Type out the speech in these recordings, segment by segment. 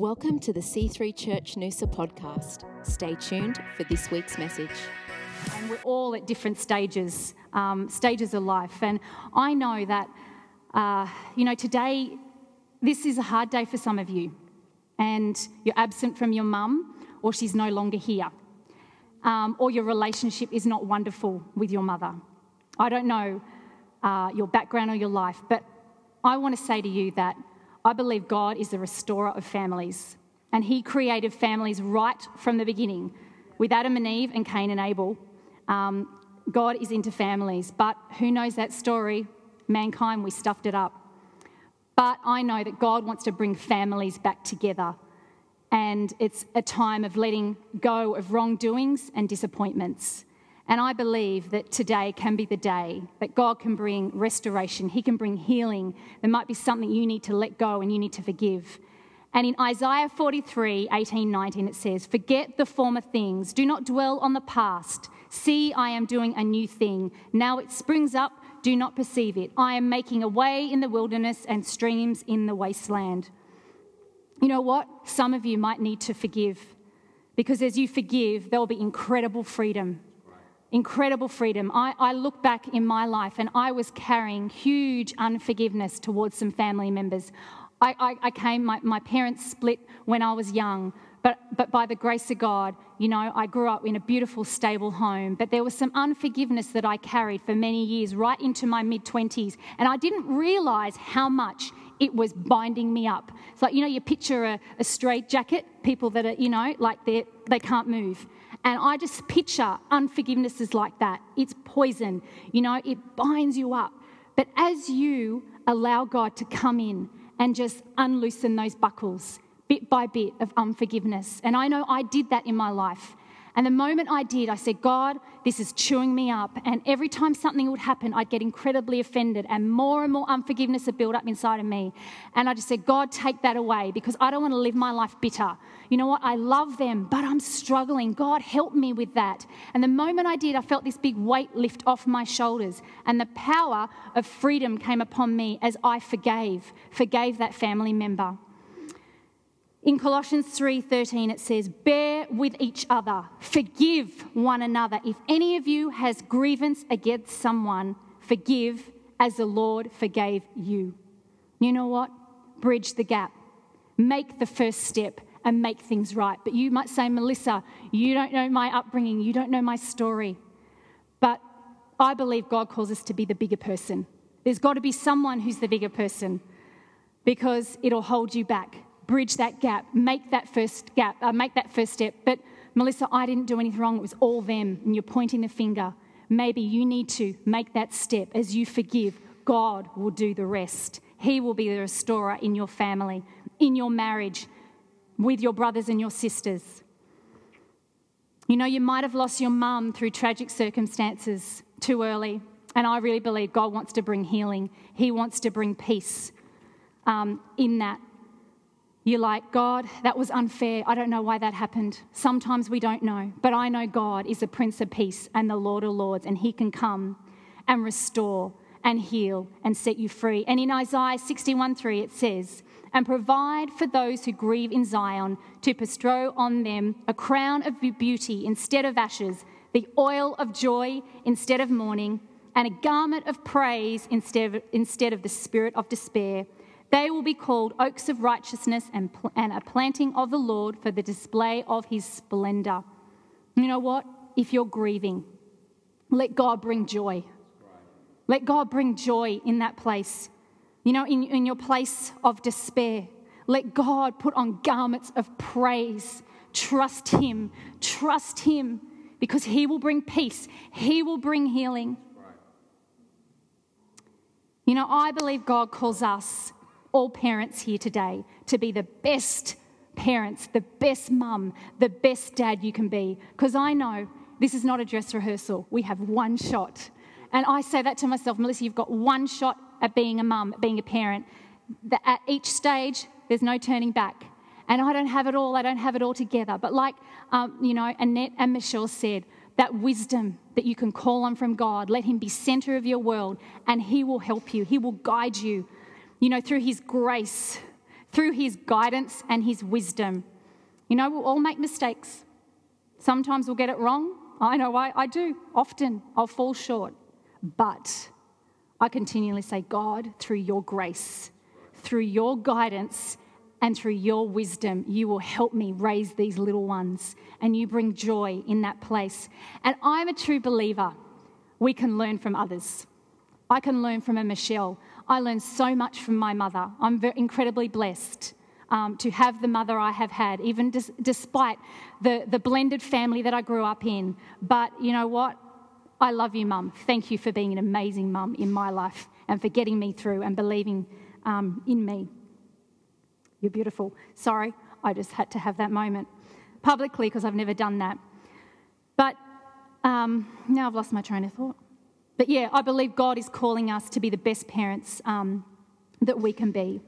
Welcome to the C3 Church Noosa podcast. Stay tuned for this week's message. And we're all at different stages, um, stages of life. And I know that, uh, you know, today, this is a hard day for some of you. And you're absent from your mum, or she's no longer here. Um, or your relationship is not wonderful with your mother. I don't know uh, your background or your life, but I want to say to you that I believe God is the restorer of families. And He created families right from the beginning. With Adam and Eve and Cain and Abel, um, God is into families. But who knows that story? Mankind, we stuffed it up. But I know that God wants to bring families back together. And it's a time of letting go of wrongdoings and disappointments. And I believe that today can be the day that God can bring restoration. He can bring healing. There might be something you need to let go and you need to forgive. And in Isaiah 43 18, 19, it says, Forget the former things, do not dwell on the past. See, I am doing a new thing. Now it springs up, do not perceive it. I am making a way in the wilderness and streams in the wasteland. You know what? Some of you might need to forgive because as you forgive, there will be incredible freedom incredible freedom. I, I, look back in my life and I was carrying huge unforgiveness towards some family members. I, I, I came, my, my, parents split when I was young, but, but by the grace of God, you know, I grew up in a beautiful, stable home. But there was some unforgiveness that I carried for many years, right into my mid 20s. And I didn't realize how much it was binding me up. It's like, you know, you picture a, a straight jacket, people that are, you know, like they they can't move. And I just picture unforgiveness is like that. It's poison, you know, it binds you up. But as you allow God to come in and just unloosen those buckles bit by bit of unforgiveness, and I know I did that in my life. And the moment I did, I said, God, this is chewing me up. And every time something would happen, I'd get incredibly offended, and more and more unforgiveness would build up inside of me. And I just said, God, take that away because I don't want to live my life bitter. You know what? I love them, but I'm struggling. God, help me with that. And the moment I did, I felt this big weight lift off my shoulders, and the power of freedom came upon me as I forgave, forgave that family member. In Colossians 3:13 it says, "Bear with each other, forgive one another. If any of you has grievance against someone, forgive as the Lord forgave you." You know what? Bridge the gap. Make the first step and make things right. But you might say, "Melissa, you don't know my upbringing, you don't know my story." But I believe God calls us to be the bigger person. There's got to be someone who's the bigger person because it'll hold you back bridge that gap, make that first gap, uh, make that first step. But Melissa, I didn't do anything wrong. It was all them, and you're pointing the finger. Maybe you need to make that step as you forgive. God will do the rest. He will be the restorer in your family, in your marriage, with your brothers and your sisters. You know, you might have lost your mum through tragic circumstances too early. And I really believe God wants to bring healing, He wants to bring peace um, in that. You're like, God, that was unfair. I don't know why that happened. Sometimes we don't know. But I know God is the Prince of Peace and the Lord of Lords, and He can come and restore and heal and set you free. And in Isaiah 61 3, it says, And provide for those who grieve in Zion to bestow on them a crown of beauty instead of ashes, the oil of joy instead of mourning, and a garment of praise instead of, instead of the spirit of despair they will be called oaks of righteousness and, and a planting of the Lord for the display of his splendor. You know what? If you're grieving, let God bring joy. Let God bring joy in that place. You know, in, in your place of despair, let God put on garments of praise. Trust Him. Trust Him because He will bring peace, He will bring healing. You know, I believe God calls us all parents here today to be the best parents, the best mum, the best dad you can be. Because I know this is not a dress rehearsal. We have one shot. And I say that to myself, Melissa, you've got one shot at being a mum, at being a parent. At each stage, there's no turning back. And I don't have it all, I don't have it all together. But like, um, you know, Annette and Michelle said, that wisdom that you can call on from God, let Him be center of your world, and He will help you. He will guide you you know, through His grace, through his guidance and his wisdom. You know, we'll all make mistakes. Sometimes we'll get it wrong. I know I, I do. Often I'll fall short. But I continually say, God, through your grace, through your guidance, and through your wisdom, you will help me raise these little ones. And you bring joy in that place. And I'm a true believer. We can learn from others. I can learn from a Michelle. I learned so much from my mother. I'm incredibly blessed um, to have the mother I have had, even dis- despite the, the blended family that I grew up in. But you know what? I love you, mum. Thank you for being an amazing mum in my life and for getting me through and believing um, in me. You're beautiful. Sorry, I just had to have that moment publicly because I've never done that. But um, now I've lost my train of thought. But yeah, I believe God is calling us to be the best parents um, that we can be.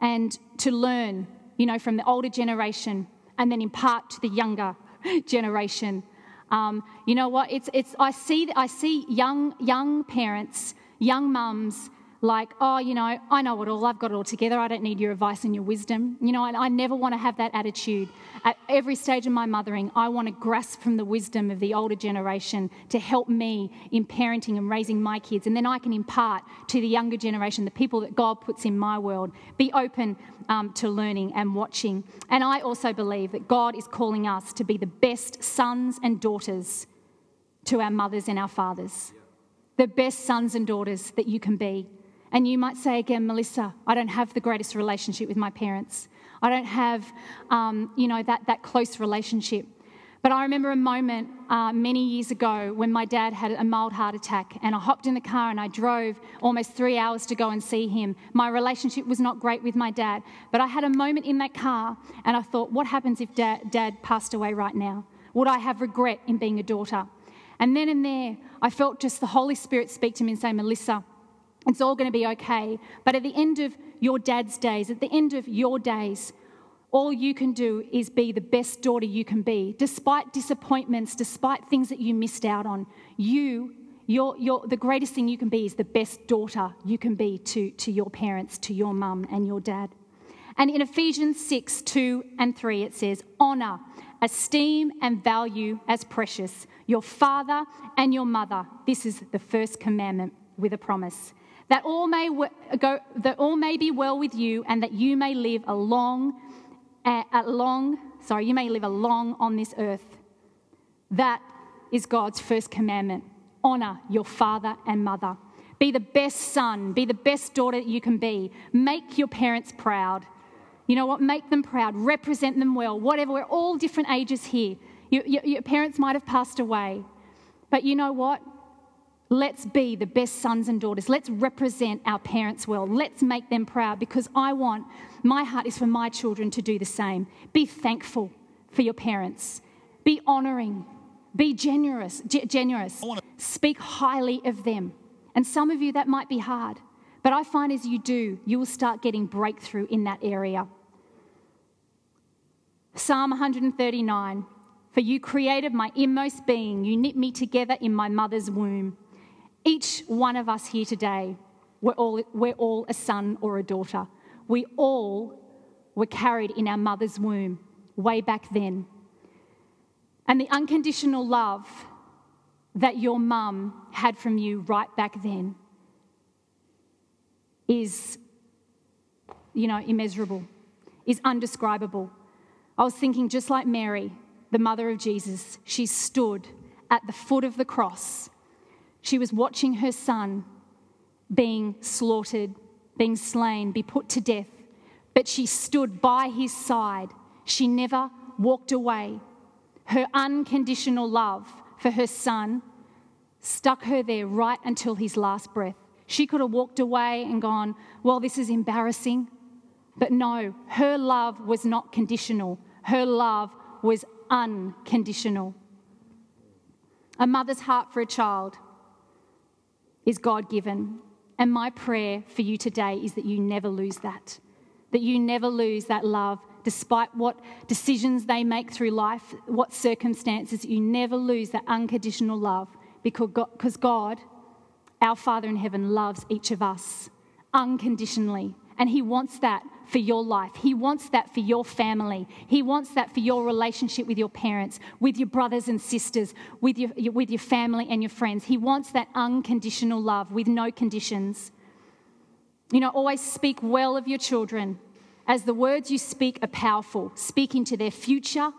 And to learn, you know, from the older generation and then impart to the younger generation. Um, you know what? It's, it's, I, see, I see young, young parents, young mums like, oh, you know, I know it all, I've got it all together, I don't need your advice and your wisdom. You know, and I never want to have that attitude. At every stage of my mothering, I want to grasp from the wisdom of the older generation to help me in parenting and raising my kids. And then I can impart to the younger generation, the people that God puts in my world. Be open um, to learning and watching. And I also believe that God is calling us to be the best sons and daughters to our mothers and our fathers. The best sons and daughters that you can be. And you might say again, Melissa, I don't have the greatest relationship with my parents. I don't have, um, you know, that, that close relationship. But I remember a moment uh, many years ago when my dad had a mild heart attack, and I hopped in the car and I drove almost three hours to go and see him. My relationship was not great with my dad, but I had a moment in that car and I thought, what happens if dad, dad passed away right now? Would I have regret in being a daughter? And then and there, I felt just the Holy Spirit speak to me and say, Melissa, it's all going to be okay. But at the end of your dad's days, at the end of your days, all you can do is be the best daughter you can be. Despite disappointments, despite things that you missed out on, you, the greatest thing you can be is the best daughter you can be to, to your parents, to your mum and your dad. And in Ephesians 6 2 and 3, it says, Honour, esteem, and value as precious your father and your mother. This is the first commandment with a promise that all may go, that all may be well with you, and that you may live a long, a long, sorry, you may live a long on this earth. That is God's first commandment. Honor your father and mother. Be the best son, be the best daughter that you can be. Make your parents proud. You know what? Make them proud. Represent them well. Whatever. We're all different ages here. Your, parents might have passed away. But you know what? Let's be the best sons and daughters. Let's represent our parents well. Let's make them proud because I want, my heart is for my children to do the same. Be thankful for your parents. Be honoring. Be generous. Generous. Speak highly of them. And some of you, that might be hard. But I find as you do, you will start getting breakthrough in that area. Psalm 139 For you created my inmost being, you knit me together in my mother's womb. Each one of us here today, we're all, we're all a son or a daughter. We all were carried in our mother's womb way back then. And the unconditional love that your mum had from you right back then is, you know, immeasurable, is undescribable. I was thinking, just like Mary, the mother of Jesus, she stood at the foot of the cross she was watching her son being slaughtered, being slain, be put to death, but she stood by his side. She never walked away. Her unconditional love for her son stuck her there right until his last breath. She could have walked away and gone, Well, this is embarrassing. But no, her love was not conditional. Her love was unconditional. A mother's heart for a child is God given. And my prayer for you today is that you never lose that, that you never lose that love, despite what decisions they make through life, what circumstances, you never lose that unconditional love because God, our Father in heaven loves each of us unconditionally. And He wants that for your life. He wants that for your family. He wants that for your relationship with your parents, with your brothers and sisters, with your, with your family and your friends. He wants that unconditional love with no conditions. You know, always speak well of your children as the words you speak are powerful. Speak into their future,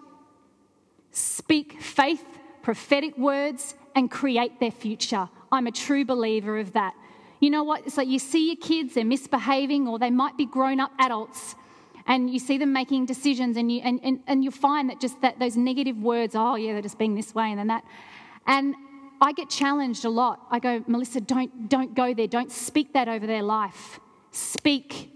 speak faith, prophetic words, and create their future. I'm a true believer of that. You know what? So you see your kids, they're misbehaving, or they might be grown up adults, and you see them making decisions, and you, and, and, and you find that just that those negative words, oh, yeah, they're just being this way and then that. And I get challenged a lot. I go, Melissa, don't, don't go there. Don't speak that over their life. Speak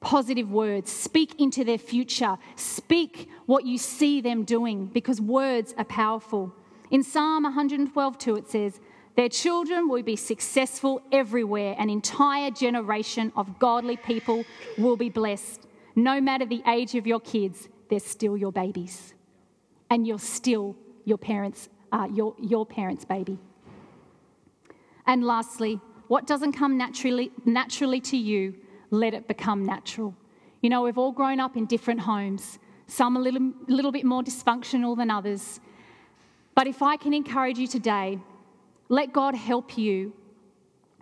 positive words. Speak into their future. Speak what you see them doing because words are powerful. In Psalm 112 2, it says, their children will be successful everywhere. An entire generation of godly people will be blessed. No matter the age of your kids, they're still your babies. And you're still your parents, uh, your, your parents' baby. And lastly, what doesn't come naturally, naturally to you, let it become natural. You know, we've all grown up in different homes, some a little, little bit more dysfunctional than others. But if I can encourage you today, let God help you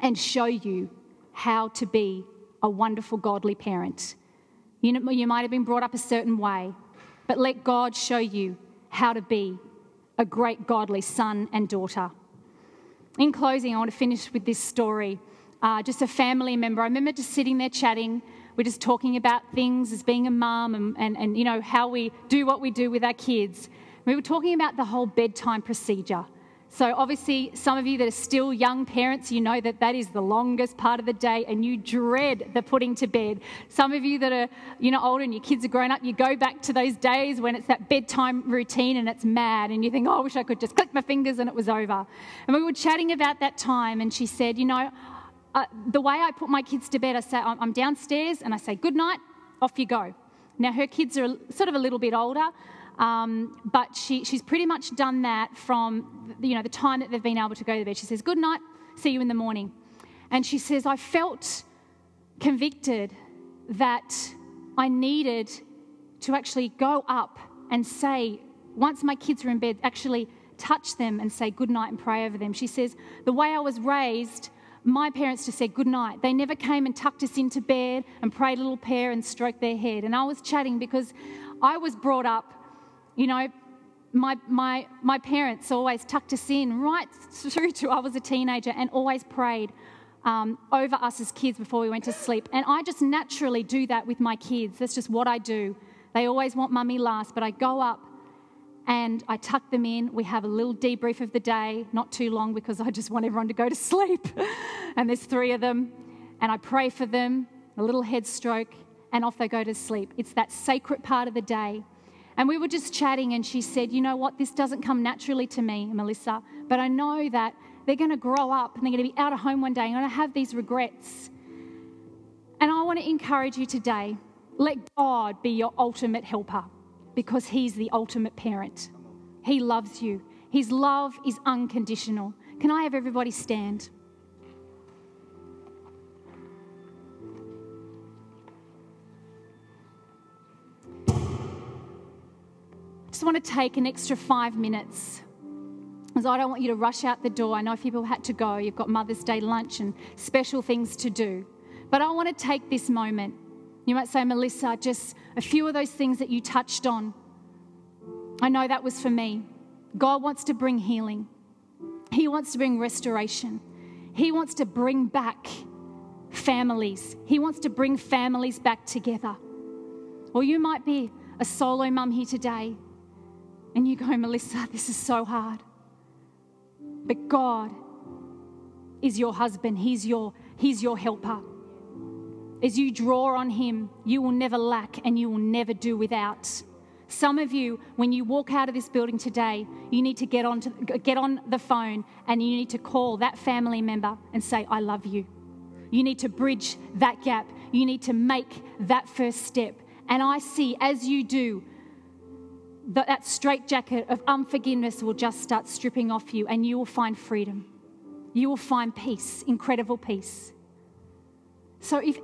and show you how to be a wonderful, godly parent. You, know, you might have been brought up a certain way, but let God show you how to be a great, godly son and daughter. In closing, I want to finish with this story. Uh, just a family member. I remember just sitting there chatting. We're just talking about things as being a mum and, and, and you know how we do what we do with our kids. We were talking about the whole bedtime procedure. So, obviously, some of you that are still young parents, you know that that is the longest part of the day and you dread the putting to bed. Some of you that are, you know, older and your kids are grown up, you go back to those days when it's that bedtime routine and it's mad and you think, oh, I wish I could just click my fingers and it was over. And we were chatting about that time and she said, you know, uh, the way I put my kids to bed, I say, I'm downstairs and I say, good night, off you go. Now, her kids are sort of a little bit older. Um, but she, she's pretty much done that from you know, the time that they've been able to go to bed. She says, Good night, see you in the morning. And she says, I felt convicted that I needed to actually go up and say, once my kids are in bed, actually touch them and say good night and pray over them. She says, The way I was raised, my parents just said good night. They never came and tucked us into bed and prayed a little prayer and stroked their head. And I was chatting because I was brought up you know, my, my, my parents always tucked us in right through to I was a teenager and always prayed um, over us as kids before we went to sleep. And I just naturally do that with my kids. That's just what I do. They always want mummy last, but I go up and I tuck them in. We have a little debrief of the day, not too long because I just want everyone to go to sleep. and there's three of them. And I pray for them, a little head stroke, and off they go to sleep. It's that sacred part of the day and we were just chatting, and she said, You know what? This doesn't come naturally to me, Melissa, but I know that they're going to grow up and they're going to be out of home one day and going to have these regrets. And I want to encourage you today let God be your ultimate helper because He's the ultimate parent. He loves you, His love is unconditional. Can I have everybody stand? Want to take an extra five minutes because I don't want you to rush out the door. I know people had to go, you've got Mother's Day lunch and special things to do. But I want to take this moment. You might say, Melissa, just a few of those things that you touched on. I know that was for me. God wants to bring healing, He wants to bring restoration, He wants to bring back families, He wants to bring families back together. Or you might be a solo mum here today and you go, Melissa, this is so hard. But God is your husband, He's your, he's your helper. As you draw on Him, you will never lack and you will never do without. Some of you, when you walk out of this building today, you need to get on, to, get on the phone and you need to call that family member and say, I love you. You need to bridge that gap. You need to make that first step. And I see as you do, that, straitjacket of unforgiveness will just start stripping off you and you will find freedom. You will find peace, incredible peace. So if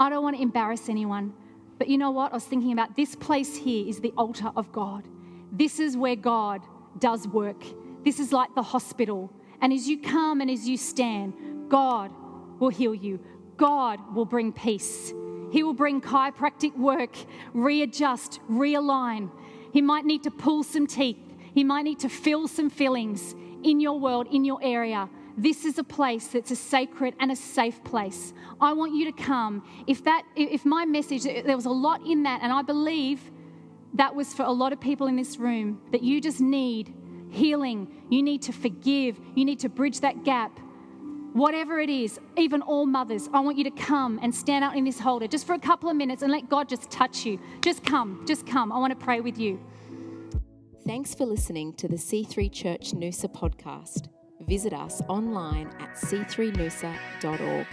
I don't want to embarrass anyone, but you know what? I was thinking about this place here is the altar of God. This is where God does work. This is like the hospital. And as you come and as you stand, God will heal you. God will bring peace. He will bring chiropractic work, readjust, realign. He might need to pull some teeth. He might need to fill some fillings in your world, in your area. This is a place that's a sacred and a safe place. I want you to come. If that if my message there was a lot in that and I believe that was for a lot of people in this room that you just need healing, you need to forgive, you need to bridge that gap. Whatever it is, even all mothers, I want you to come and stand out in this holder just for a couple of minutes and let God just touch you. Just come, just come. I want to pray with you. Thanks for listening to the C3 Church Noosa podcast. Visit us online at c3noosa.org.